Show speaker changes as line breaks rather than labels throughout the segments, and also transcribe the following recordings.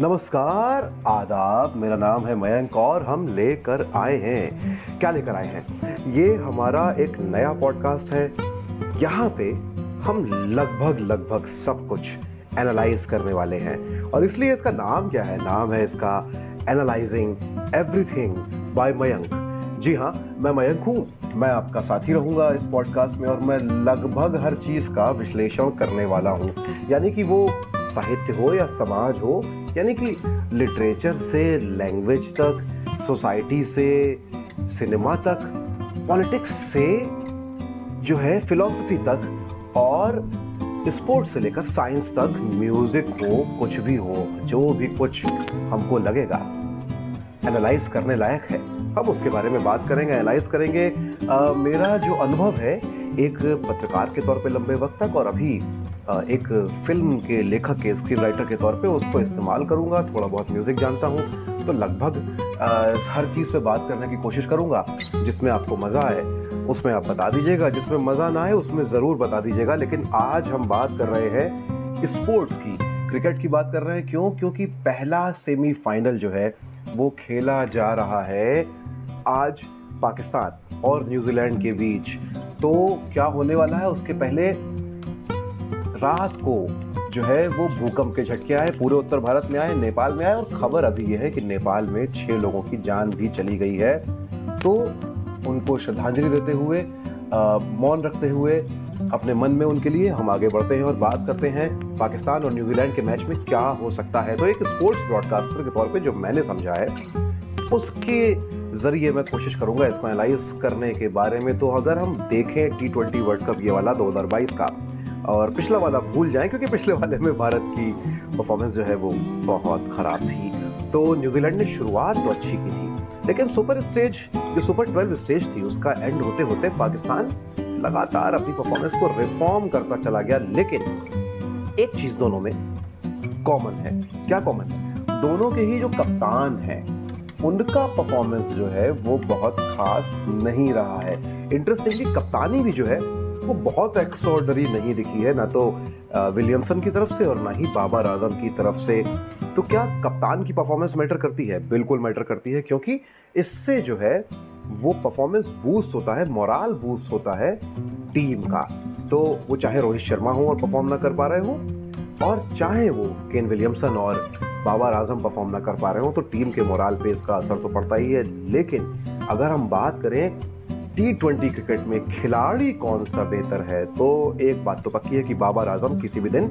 नमस्कार, आदाब, मेरा नाम है मयंक और हम लेकर आए हैं। क्या लेकर आए हैं? ये हमारा एक नया पॉडकास्ट है। यहाँ पे हम लगभग लगभग सब कुछ एनालाइज करने वाले हैं। और इसलिए इसका नाम क्या है? नाम है इसका एनालाइजिंग एवरीथिंग बाय मयंक। जी हाँ मैं मयंक हूँ। मैं आपका साथी रहूँगा इस पॉडकास्ट में और मैं लगभग हर चीज़ का विश्लेषण करने वाला हूँ। यानी कि वो साहित्य हो या समाज हो, यानी कि लिटरेचर से लैंग्वेज तक सोसाइटी से सिनेमा तक पॉलिटिक्स से जो है फिलोसफी तक और स्पोर्ट्स से लेकर साइंस तक म्यूज़िक हो, कुछ भी हो, जो भी कुछ हमको लगेगा एनालाइज करने लायक है। हम उसके बारे में बात करेंगे एनालाइज करेंगे। आ, मेरा जो अनुभव है एक पत्रकार के तौर पे लंबे वक्त तक और अभी एक फ़िल्म के लेखक के स्क्रीन राइटर के तौर पे उसको इस्तेमाल करूँगा थोड़ा बहुत म्यूज़िक जानता हूँ। तो लगभग हर चीज़ पे बात करने की कोशिश करूँगा जिसमें आपको मज़ा आए उसमें आप बता दीजिएगा। जिसमें मज़ा ना आए उसमें ज़रूर बता दीजिएगा। लेकिन आज हम बात कर रहे हैं स्पोर्ट्स की क्रिकेट की बात कर रहे हैं। क्यों? क्योंकि पहला सेमीफाइनल जो है वो खेला जा रहा है आज पाकिस्तान और न्यूजीलैंड के बीच। तो क्या होने वाला है? उसके पहले रात को जो है वो भूकंप के झटके आए, पूरे उत्तर भारत में आए, नेपाल में आए और खबर अभी यह है कि नेपाल में छह लोगों की जान भी चली गई है। तो उनको श्रद्धांजलि देते हुए मौन रखते हुए, अपने मन में उनके लिए हम आगे बढ़ते हैं और बात करते हैं पाकिस्तान और न्यूजीलैंड के मैच में क्या हो सकता है। तो एक स्पोर्ट्स ब्रॉडकास्टर के तौर पे जो मैंने समझा है, उसके ज़रिए मैं कोशिश करूँगा इसको एनालाइज करने के बारे में। तो अगर हम देखें टी ट्वेंटी वर्ल्ड कप ये वाला 2022 का, और पिछला वाला भूल जाएँ, क्योंकि पिछले वाले में भारत की परफॉर्मेंस जो है वो बहुत खराब थी। तो न्यूजीलैंड ने शुरुआत तो अच्छी की थी, लेकिन सुपर स्टेज जो सुपर ट्वेल्व स्टेज थी, उसका एंड होते होते पाकिस्तान लगातार अपनी परफॉर्मेंस को रिफॉर्म करता चला गया। लेकिन एक चीज़ दोनों में कॉमन है। क्या कॉमन है? दोनों के ही जो कप्तान हैं उनका परफॉर्मेंस जो है, वो बहुत खास नहीं रहा है। इंटरेस्टिंगली कप्तानी भी जो है, वो बहुत एक्स्ट्रॉर्डरी नहीं दिखी है, ना तो विलियमसन की तरफ़ से और ना ही बाबर आज़म की तरफ़ से। तो क्या कप्तान की परफॉर्मेंस मैटर करती है? बिल्कुल मैटर करती है, क्योंकि इससे जो है, वो परफॉर्मेंस बूस्ट होता है मोराल बूस्ट होता है टीम का। तो वो चाहे रोहित शर्मा हो और परफॉर्म ना कर पा रहे हो, और चाहे वो केन विलियमसन और बाबर आज़म परफॉर्म ना कर पा रहे हो तो टीम के मोराल पे इसका असर तो पड़ता ही है। लेकिन अगर हम बात करें टी ट्वेंटी क्रिकेट में खिलाड़ी कौन सा बेहतर है तो एक बात तो पक्की है कि बाबर आज़म किसी भी दिन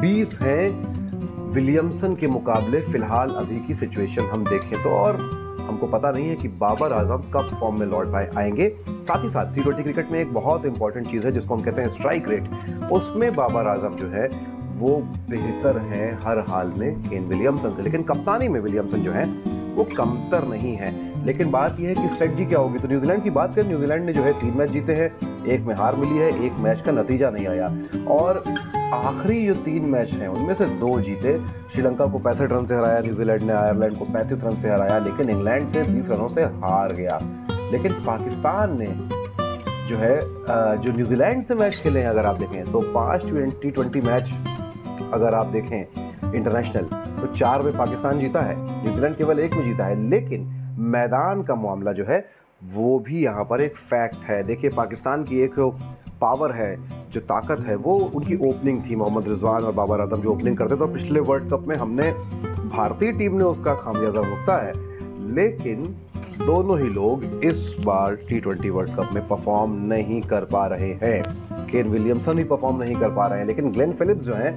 20 हैं। विलियमसन के मुकाबले फ़िलहाल अभी की सिचुएशन हम देखें तो और हमको पता नहीं है कि बाबर आज़म कब फॉर्म में लौट पाए आएँगे। साथ ही साथ टी ट्वेंटी क्रिकेट में एक बहुत इंपॉर्टेंट चीज़ है, जिसको हम कहते हैं स्ट्राइक रेट उसमें बाबर आज़म जो है वो बेहतर है हर हाल में केन विलियमसन से। लेकिन कप्तानी में विलियमसन जो है, वो कमतर नहीं है। लेकिन बात यह है कि स्ट्रेटजी क्या होगी? तो न्यूजीलैंड की बात करें, न्यूजीलैंड ने जो है तीन मैच जीते हैं, एक में हार मिली है, एक मैच का नतीजा नहीं आया। और आखिरी जो तीन मैच हैं, उनमें से दो जीते। श्रीलंका को पैंसठ रन से हराया, न्यूजीलैंड ने आयरलैंड को पैंतीस रन से हराया, लेकिन इंग्लैंड से बीस रनों से हार गया। लेकिन पाकिस्तान ने जो है जो न्यूजीलैंड से मैच खेले हैं, अगर आप देखें तो पाँच ट्वेंटी ट्वेंटी मैच अगर आप देखें इंटरनेशनल तो चार में पाकिस्तान जीता है, न्यूजीलैंड केवल एक में जीता है, लेकिन मैदान का मामला जो है, वो भी यहाँ पर एक फैक्ट है। देखिए, पाकिस्तान की एक पावर है, जो ताकत है, वो उनकी ओपनिंग थी, मोहम्मद रिजवान और बाबर आज़म जो ओपनिंग करते थे तो पिछले वर्ल्ड कप में हमने भारतीय टीम ने उसका खामियाजा भुगता है। लेकिन दोनों ही लोग इस बार टी ट्वेंटी वर्ल्ड कप में परफॉर्म नहीं कर पा रहे हैं। केन विलियमसन भी परफॉर्म नहीं कर पा रहे हैं, लेकिन ग्लेन फिलिप्स जो हैं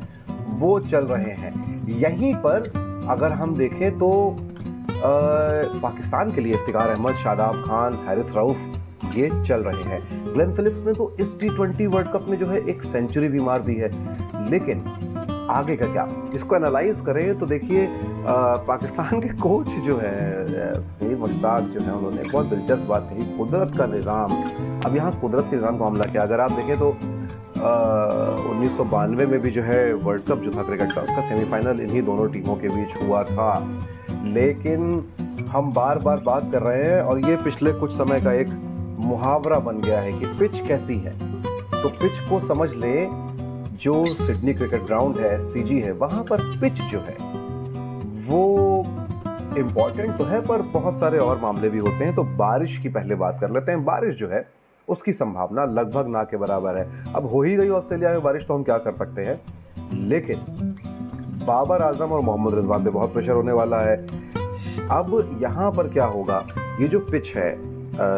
वो चल रहे हैं। यहीं पर अगर हम देखें तो आ, पाकिस्तान के लिए इफ्तिकार अहमद शादाब खान हैरिस रऊफ ये चल रहे हैं। ग्लेन फिलिप्स ने तो इस टी ट्वेंटी वर्ल्ड कप में जो है एक सेंचुरी भी मार दी है। लेकिन आगे का क्या? इसको एनालाइज करें तो देखिए पाकिस्तान के कोच जो है सही मुश्ताक जो है उन्होंने बहुत दिलचस्प बात कही कुदरत का निज़ाम। अब यहाँ कुदरत के निज़ाम का मामला क्या अगर आप देखें तो उन्नीस सौ बानवे में भी जो है वर्ल्ड कप जो था क्रिकेट का, उसका सेमीफाइनल इन्हीं दोनों टीमों के बीच हुआ था। लेकिन हम बार बार बात कर रहे हैं और ये पिछले कुछ समय का एक मुहावरा बन गया है कि पिच कैसी है। तो पिच को समझ लें, जो सिडनी क्रिकेट ग्राउंड है एस है, वहाँ पर पिच जो है, वो इंपॉर्टेंट तो है, पर बहुत सारे और मामले भी होते हैं। तो बारिश की पहले बात कर लेते हैं। बारिश जो है उसकी संभावना लगभग ना के बराबर है। अब हो ही गई ऑस्ट्रेलिया में बारिश तो हम क्या कर सकते हैं? लेकिन बाबर आज़म और मोहम्मद रिजवान पे बहुत प्रेशर होने वाला है। अब यहाँ पर क्या होगा? ये जो पिच है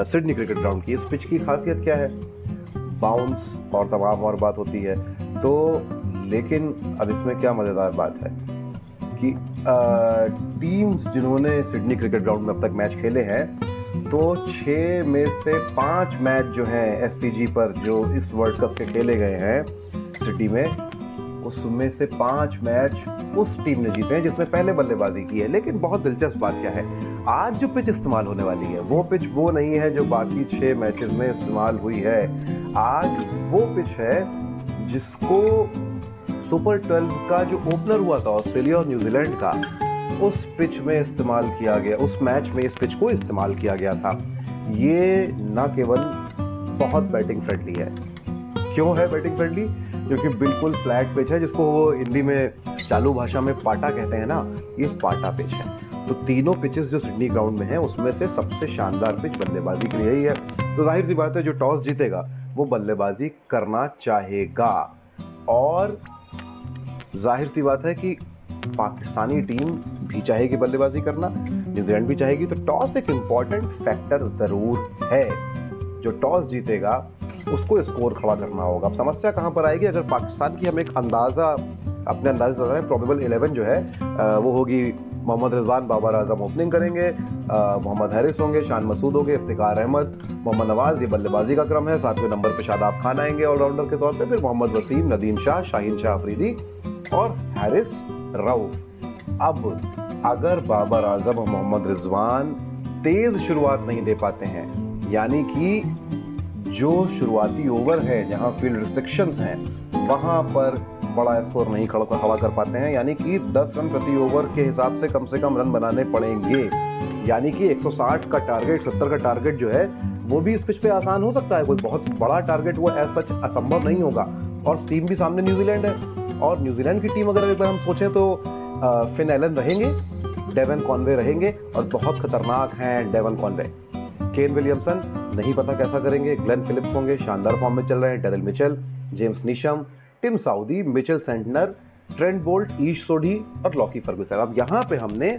सिडनी क्रिकेट ग्राउंड की इस पिच की खासियत क्या है? बाउंस और तमाम और बात होती है। तो लेकिन अब इसमें क्या मज़ेदार बात है कि आ, टीम्स जिन्होंने सिडनी क्रिकेट ग्राउंड में अब तक मैच खेले हैं तो छः में से पाँच मैच जो हैं एस पर जो इस वर्ल्ड कप के खेले गए हैं सिटी में, उसमें से पाँच मैच उस टीम ने जीते हैं जिसने पहले बल्लेबाजी की है। लेकिन बहुत दिलचस्प बात क्या है? आज जो पिच इस्तेमाल होने वाली है, वो पिच वो नहीं है जो बाकी छह मैचेस में इस्तेमाल हुई है। आज वो पिच है जिसको सुपर ट्वेल्व का जो ओपनर हुआ था ऑस्ट्रेलिया और न्यूजीलैंड का उस पिच में इस्तेमाल किया गया, उस मैच में इस पिच को इस्तेमाल किया गया था। ये न केवल बहुत बैटिंग फ्रेंडली है। क्यों है बैटिंग फ्रेंडली क्योंकि बिल्कुल फ्लैट पिच है, जिसको वो हिंदी में चालू भाषा में पाटा कहते हैं ना, ये पाटा पिच है। तो तीनों पिचेस जो सिडनी ग्राउंड में है, उसमें से सबसे शानदार पिच बल्लेबाजी के लिए ही है। तो ज़ाहिर सी बात है, जो टॉस जीतेगा, वो बल्लेबाजी करना चाहेगा। और ज़ाहिर सी बात है कि पाकिस्तानी टीम भी चाहेगी बल्लेबाजी करना, न्यूजीलैंड भी चाहेगी तो टॉस एक इंपॉर्टेंट फैक्टर ज़रूर है। जो टॉस जीतेगा, उसको स्कोर खड़ा करना होगा। अब समस्या कहाँ पर आएगी? अगर पाकिस्तान की हम एक अंदाज़ा, अपने अंदाजे से रहे प्रोबेबल इलेवन जो है वो होगी मोहम्मद रिजवान बाबर आज़म ओपनिंग करेंगे मोहम्मद हैरिस होंगे, शान मसूद होंगे इफ्तिकार अहमद, मोहम्मद नवाज़, ये बल्लेबाजी का क्रम है। सातवें नंबर पर शादाब खान आएँगे ऑलराउंडर के तौर पर फिर मोहम्मद वसीम, नदीम शाह, शाहीन शाह अफरीदी और हैरिस रऊफ अब अगर बाबर आज़म और मोहम्मद रिजवान तेज शुरुआत नहीं दे पाते हैं, यानी कि जो शुरुआती ओवर है, जहाँ फ़ील्ड रिस्ट्रिक्शंस हैं, वहाँ पर बड़ा स्कोर नहीं खड़ा खड़ा कर पाते हैं, यानी कि 10 रन प्रति ओवर के हिसाब से कम से कम रन बनाने पड़ेंगे। यानी कि 160 का टारगेट 70 का टारगेट जो है, वो भी इस पिच पे आसान हो सकता है। कोई बहुत बड़ा टारगेट वो एज सच असंभव नहीं होगा। और टीम भी सामने न्यूजीलैंड है। और न्यूजीलैंड की टीम अगर एक बार हम सोचें तो फिन एलन रहेंगे डेवन कॉनवे रहेंगे और बहुत खतरनाक हैं डेवन कॉनवे केन विलियमसन नहीं पता कैसा करेंगे ग्लेन फिलिप्स होंगे, शानदार फॉर्म में चल रहे हैं Daryl Mitchell James Neesham Tim Southee Mitchell Santner Trent Boult Ish Sodhi और लॉकी फर्गुसन अब यहाँ पे हमने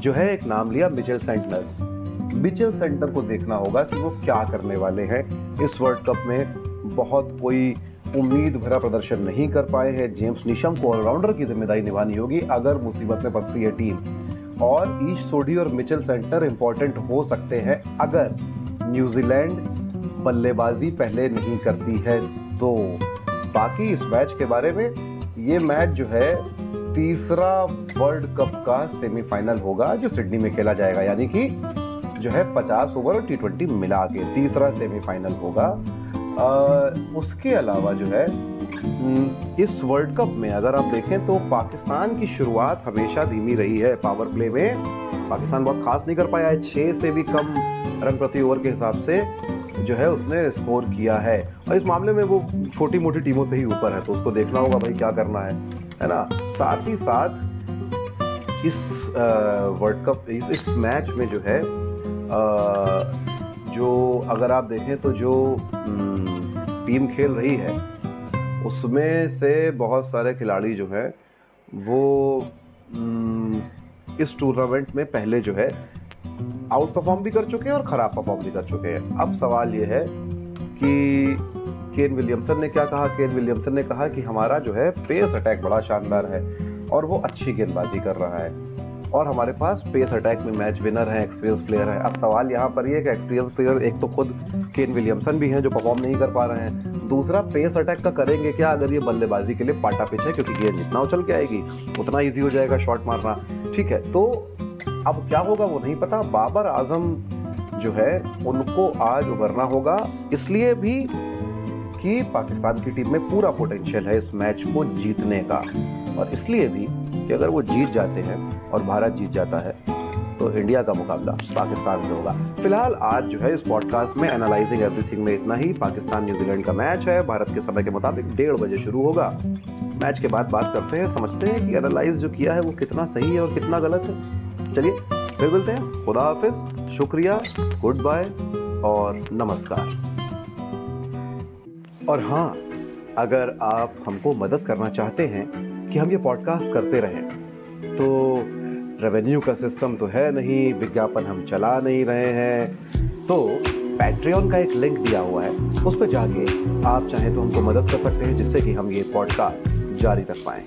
जो है एक नाम लिया मिचेल सेंटनर मिचेल सेंटनर को देखना होगा कि वो क्या करने वाले हैं। इस वर्ल्ड कप में बहुत कोई उम्मीद भरा प्रदर्शन नहीं कर पाए हैं। जेम्स निशम को ऑलराउंडर की ज़िम्मेदारी निभानी होगी, अगर मुसीबत में फंसती है टीम। और ईश सोडी और मिचेल सेंटर इंपॉर्टेंट हो सकते हैं, अगर न्यूजीलैंड बल्लेबाजी पहले नहीं करती है तो। बाकी इस मैच के बारे में, ये मैच जो है, तीसरा वर्ल्ड कप का सेमीफाइनल होगा, जो सिडनी में खेला जाएगा। यानी कि जो है 50 ओवर और टी ट्वेंटी मिला के तीसरा सेमीफाइनल होगा। उसके अलावा जो है इस वर्ल्ड कप में अगर आप देखें तो पाकिस्तान की शुरुआत हमेशा धीमी रही है पावर प्ले में। पाकिस्तान बहुत खास नहीं कर पाया है छः से भी कम रन प्रति ओवर के हिसाब से जो है उसने स्कोर किया है। और इस मामले में वो छोटी मोटी टीमों से ही ऊपर है तो उसको देखना होगा भाई क्या करना है है ना? साथ ही साथ इस वर्ल्ड कप इस, इस मैच में जो है आ, जो अगर आप देखें तो जो टीम खेल रही है, उसमें से बहुत सारे खिलाड़ी जो हैं, वो इस टूर्नामेंट में पहले जो है आउट परफॉर्म भी कर चुके हैं और खराब परफॉर्म भी कर चुके हैं। अब सवाल ये है कि केन विलियमसन ने क्या कहा? केन विलियमसन ने कहा कि हमारा जो है पेस अटैक बड़ा शानदार है और वो अच्छी गेंदबाजी कर रहा है। और हमारे पास पेस अटैक में मैच विनर है एक्सपीरियंस प्लेयर है। अब सवाल यहाँ पर ये कि एक्सपीरियंस प्लेयर एक तो खुद केन विलियमसन भी हैं जो परफॉर्म नहीं कर पा रहे हैं। दूसरा पेस अटैक का करेंगे क्या अगर ये बल्लेबाजी के लिए पाटा पिच है? क्योंकि गेंद जितना उछल के आएगी, उतना ईजी हो जाएगा शॉट मारना। ठीक है तो अब क्या होगा वो नहीं पता। बाबर आज़म जो है, उनको आज उभरना होगा। इसलिए भी कि पाकिस्तान की टीम में पूरा पोटेंशियल है इस मैच को जीतने का। और इसलिए भी कि अगर वो जीत जाते हैं और भारत जीत जाता है तो इंडिया का मुकाबला पाकिस्तान से होगा। फ़िलहाल आज जो है इस पॉडकास्ट में एनालाइजिंग एवरीथिंग में इतना ही। पाकिस्तान न्यूजीलैंड का मैच है। भारत के समय के मुताबिक डेढ़ बजे शुरू होगा। मैच के बाद बात करते हैं, समझते हैं कि एनालाइज जो किया है वो कितना सही है और कितना गलत है। चलिए, फिर मिलते हैं। खुदा हाफिज, शुक्रिया गुड बाय और नमस्कार। और हाँ अगर आप हमको मदद करना चाहते हैं कि हम ये पॉडकास्ट करते रहें। तो रेवेन्यू का सिस्टम तो है नहीं, विज्ञापन हम चला नहीं रहे हैं। तो पैट्रियन का एक लिंक दिया हुआ है, उस पर जाके आप चाहें तो हमको मदद कर सकते हैं, जिससे कि हम ये पॉडकास्ट जारी रख पाएँ।